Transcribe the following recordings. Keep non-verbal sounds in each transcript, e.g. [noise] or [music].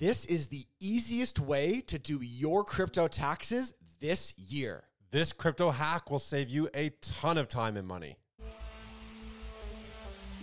This is the easiest way to do your crypto taxes this year. This crypto hack will save you a ton of time and money.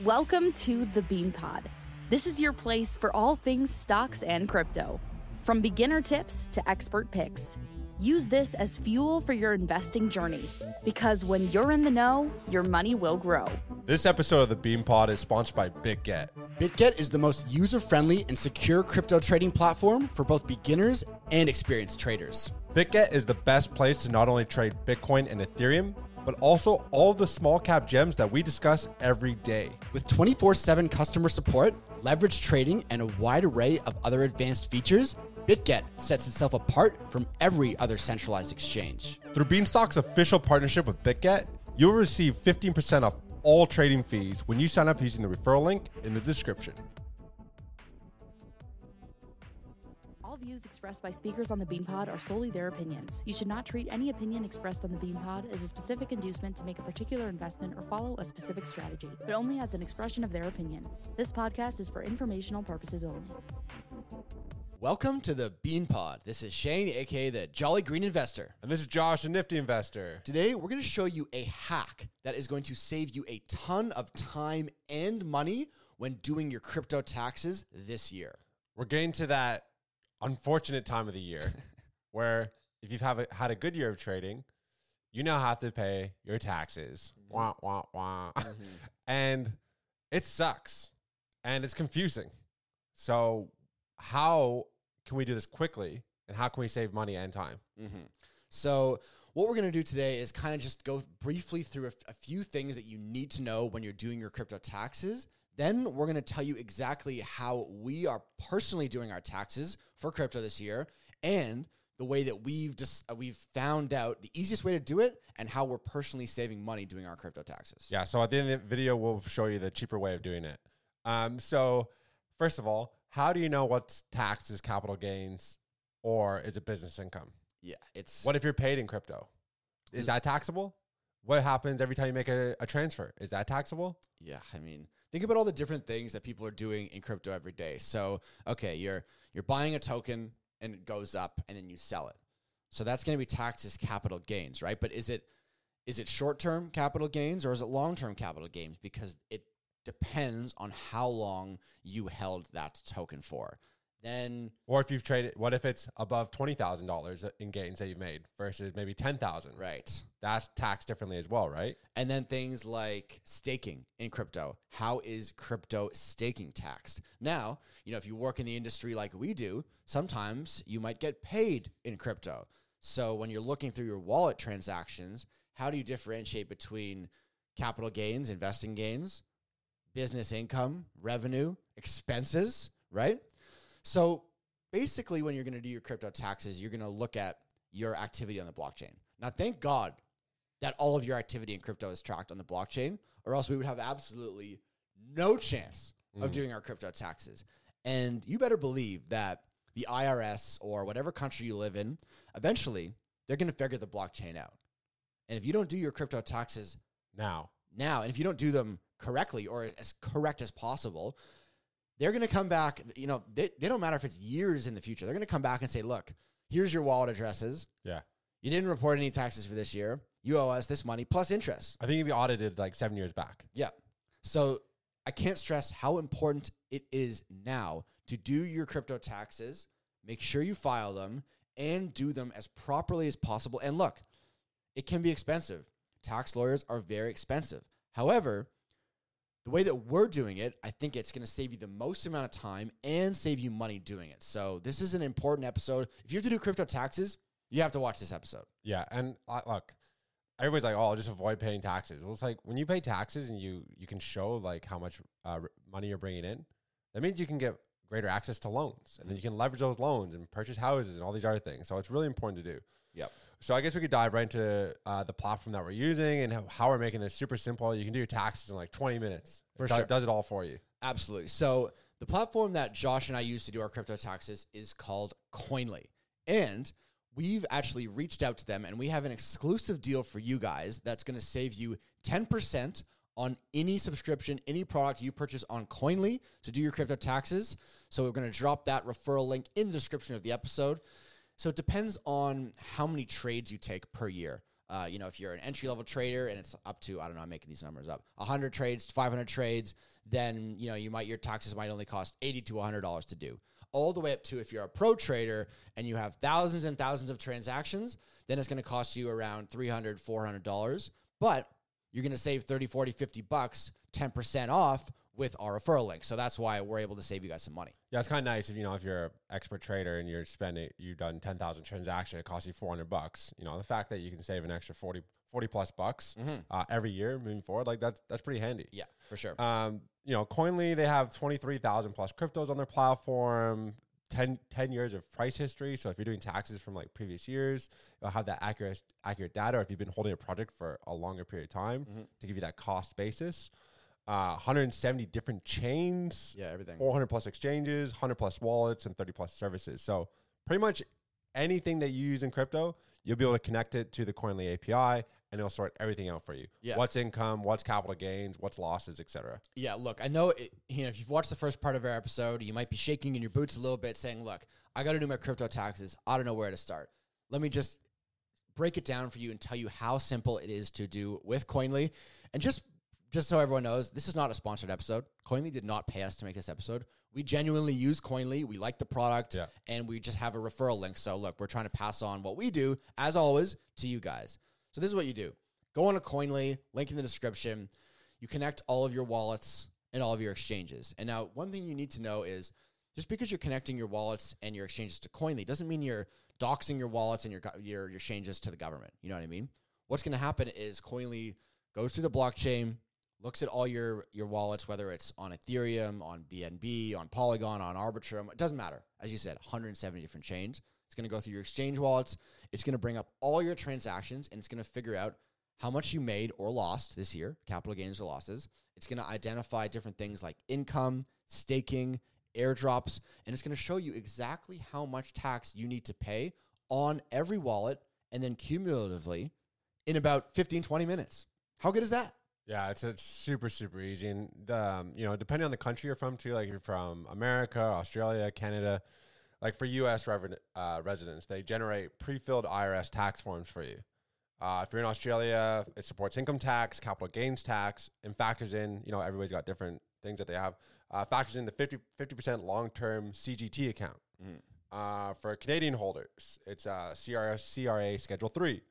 Welcome to the Bean Pod. This is your place for all things stocks and crypto. From beginner tips to expert picks, use this as fuel for your investing journey because when you're in the know, your money will grow. This episode of the Bean Pod is sponsored by BitGet. BitGet is the most user friendly and secure crypto trading platform for both beginners and experienced traders. BitGet is the best place to not only trade Bitcoin and Ethereum, but also all the small cap gems that we discuss every day. With 24 7 customer support, leverage trading, and a wide array of other advanced features, BitGet sets itself apart from every other centralized exchange. Through Beanstalk's official partnership with BitGet, you'll receive 15% off all trading fees when you sign up using the referral link in the description. All views expressed by speakers on the Beanpod are solely their opinions. You should not treat any opinion expressed on the Beanpod as a specific inducement to make a particular investment or follow a specific strategy, but only as an expression of their opinion. This podcast is for informational purposes only. Welcome to the Bean Pod. This is Shane, aka the Jolly Green Investor. And this is Josh, a nifty investor. Today, we're going to show you a hack that is going to save you a ton of time and money when doing your crypto taxes this year. We're getting to that unfortunate time of the year [laughs] where if you've have a, had a good year of trading, you now have to pay your taxes. Mm-hmm. Wah, wah, wah. Mm-hmm. [laughs] and it sucks and it's confusing. So, how can we do this quickly and how can we save money and time? So, what we're going to do today is kind of just go briefly through a, f- a few things that you need to know when you're doing your crypto taxes. Then we're going to tell you exactly how we are personally doing our taxes for crypto this year and the way that we've just uh, we've found out the easiest way to do it and how we're personally saving money doing our crypto taxes. Yeah. So at the end of the video, we'll show you the cheaper way of doing it. Um, so first of all, how do you know what's taxed as capital gains or is it business income? Yeah, it's What if you're paid in crypto? Is that taxable? What happens every time you make a, a transfer? Is that taxable? Yeah, I mean, think about all the different things that people are doing in crypto every day. So, okay, you're you're buying a token and it goes up and then you sell it. So that's going to be taxed as capital gains, right? But is it is it short-term capital gains or is it long-term capital gains because it depends on how long you held that token for. Then Or if you've traded, what if it's above twenty thousand dollars in gains that you've made versus maybe ten thousand? right. That's taxed differently as well, right? And then things like staking in crypto. How is crypto staking taxed? Now, you know, if you work in the industry like we do, sometimes you might get paid in crypto. So when you're looking through your wallet transactions, how do you differentiate between capital gains, investing gains, business income, revenue, expenses, right? So basically, when you're going to do your crypto taxes, you're going to look at your activity on the blockchain. Now, thank God that all of your activity in crypto is tracked on the blockchain, or else we would have absolutely no chance of mm-hmm. doing our crypto taxes. And you better believe that the IRS or whatever country you live in, eventually they're going to figure the blockchain out. And if you don't do your crypto taxes Now, now, and if you don't do them correctly or as correct as possible, they're going to come back. You know, they, they don't matter if it's years in the future. They're going to come back and say, look, here's your wallet addresses. yeah, You didn't report any taxes for this year. You owe us this money plus interest. I think you'd be audited like seven years back. Yeah. So I can't stress how important it is now to do your crypto taxes, make sure you file them, and do them as properly as possible. And look, it can be expensive. Tax lawyers are very expensive. However, the way that we're doing it, I think it's going to save you the most amount of time and save you money doing it. So this is an important episode. If you have to do crypto taxes, you have to watch this episode. Yeah, and uh, look, everybody's like, "Oh, I'll just avoid paying taxes." Well, it's like when you pay taxes and you you can show like how much uh, money you're bringing in. That means you can get greater access to loans, and then you can leverage those loans and purchase houses and all these other things. So it's really important to do. Yep. So I guess we could dive right into uh, the platform that we're using and how, how we're making this super simple. You can do your taxes in like 20 minutes. For It sure. does it all for you. Absolutely. So the platform that Josh and I use to do our crypto taxes is called Koinly. And we've actually reached out to them and we have an exclusive deal for you guys that's going to save you 10% on any subscription, any product you purchase on Koinly to do your crypto taxes. So we're going to drop that referral link in the description of the episode. So it depends on how many trades you take per year. Uh, you know, if you're an entry level trader and it's up to I don't know, I'm making these numbers up, 100 trades, 500 trades, then you know you might your taxes might only cost 80 to 100 dollars to do. All the way up to if you're a pro trader and you have thousands and thousands of transactions, then it's going to cost you around 300 400 dollars. But you're going to save 30, 40, 50 bucks, 10% off with our referral link. So that's why we're able to save you guys some money. Yeah, it's kind of nice if you know if you're an expert trader and you're spending you've done ten thousand transactions, it costs you four hundred bucks. You know the fact that you can save an extra 40, 40 plus bucks uh, every year moving forward, like that's that's pretty handy. Yeah, for sure. Um, you know, Koinly they have twenty three thousand plus cryptos on their platform. 10, 10 years of price history. So if you're doing taxes from like previous years, you'll have that accurate accurate data. Or if you've been holding a project for a longer period of time to give you that cost basis. Uh, 170 different chains. Yeah, everything. 400 plus exchanges, 100 plus wallets, and 30 plus services. So pretty much anything that you use in crypto, you'll be able to connect it to the Koinly API, and it'll sort everything out for you. Yeah. What's income, what's capital gains, what's losses, etc. Yeah, look, I know, it, you know, if you've watched the first part of our episode, you might be shaking in your boots a little bit saying, look, I got to do my crypto taxes. I don't know where to start. Let me just break it down for you and tell you how simple it is to do with Koinly. And just just so everyone knows, this is not a sponsored episode. Koinly did not pay us to make this episode. We genuinely use Koinly. We like the product Yeah. and we just have a referral link. So look, we're trying to pass on what we do, as always, to you guys. So this is what you do. Go on to Koinly, link in the description. You connect all of your wallets and all of your exchanges. And now one thing you need to know is just because you're connecting your wallets and your exchanges to Koinly doesn't mean you're doxing your wallets and your your, your exchanges to the government. You know what I mean? What's going to happen is Koinly goes through the blockchain, looks at all your your wallets, whether it's on Ethereum, on BNB, on Polygon, on Arbitrum. It doesn't matter. As you said, 170 different chains. It's going to go through your exchange wallets. It's going to bring up all your transactions, and it's going to figure out how much you made or lost this year, capital gains or losses. It's going to identify different things like income, staking, airdrops, and it's going to show you exactly how much tax you need to pay on every wallet and then cumulatively in about 15, 20 minutes. How good is that? Yeah, it's it's super super easy, and um, you know depending on the country you're from too. Like you're from America, Australia, Canada, like for U.S. Reven- uh, residents, they generate pre-filled IRS tax forms for you. Uh, if you're in Australia, it supports income tax, capital gains tax, and factors in. You know, everybody's got different things that they have. Uh, factors in the 50 percent long-term CGT account. Uh, for Canadian holders, it's uh, CRA, CRA Schedule Three.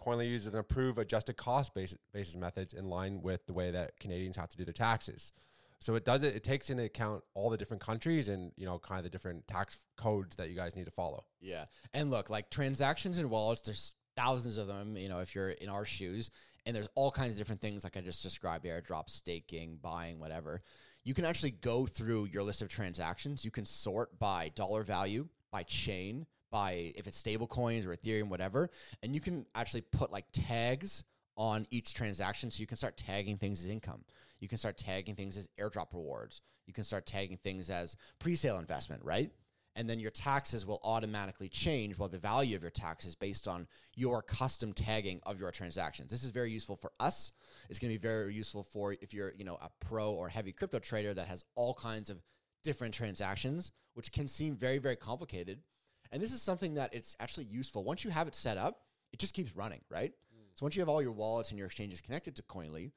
Koinly uses an approved adjusted cost basis, basis methods in line with the way that Canadians have to do their taxes. So it does it. It takes into account all the different countries and you know kind of the different tax codes that you guys need to follow. Yeah. And look, like transactions and wallets, there's thousands of them, you know, if you're in our shoes, and there's all kinds of different things like I just described airdrop, staking, buying, whatever. You can actually go through your list of transactions. You can sort by dollar value, by chain, by if it's stable coins or Ethereum, whatever. And you can actually put like tags on each transaction. So you can start tagging things as income. You can start tagging things as airdrop rewards. You can start tagging things as pre sale investment, right? and then your taxes will automatically change while the value of your taxes based on your custom tagging of your transactions. This is very useful for us. It's going to be very useful for if you're, you know, a pro or heavy crypto trader that has all kinds of different transactions, which can seem very very complicated. And this is something that it's actually useful. Once you have it set up, it just keeps running, right? Mm. So once you have all your wallets and your exchanges connected to Koinly,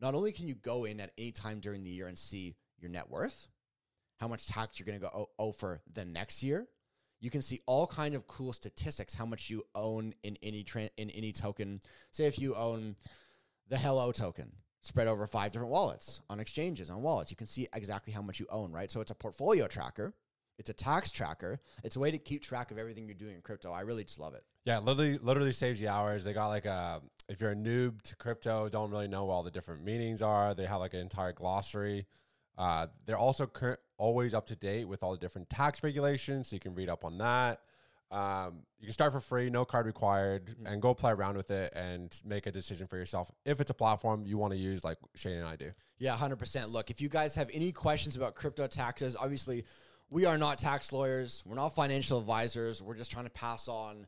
not only can you go in at any time during the year and see your net worth, how much tax you're going to go owe, for the next year. You can see all kind of cool statistics, how much you own in any tra- in any token. Say if you own the Hello token spread over five different wallets on exchanges on wallets, you can see exactly how much you own, right? So it's a portfolio tracker, it's a tax tracker, it's a way to keep track of everything you're doing in crypto. I really just love it. Yeah, literally, literally saves you hours. They got like a if you're a noob to crypto, don't really know what all the different meanings are. They have like an entire glossary. Uh, they're also current, always up to date with all the different tax regulations, so you can read up on that. Um, you can start for free, no card required, and go play around with it and make a decision for yourself if it's a platform you want to use, like Shane and I do. Yeah, 100%. Look, if you guys have any questions about crypto taxes, obviously, we are not tax lawyers. We're not financial advisors. We're just trying to pass on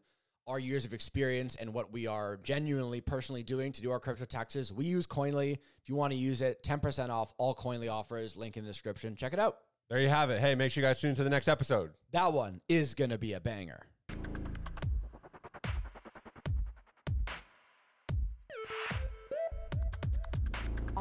our years of experience and what we are genuinely personally doing to do our crypto taxes. We use Koinly. If you want to use it, 10% off all Koinly offers, link in the description. Check it out. There you have it. Hey, make sure you guys tune into the next episode. That one is going to be a banger.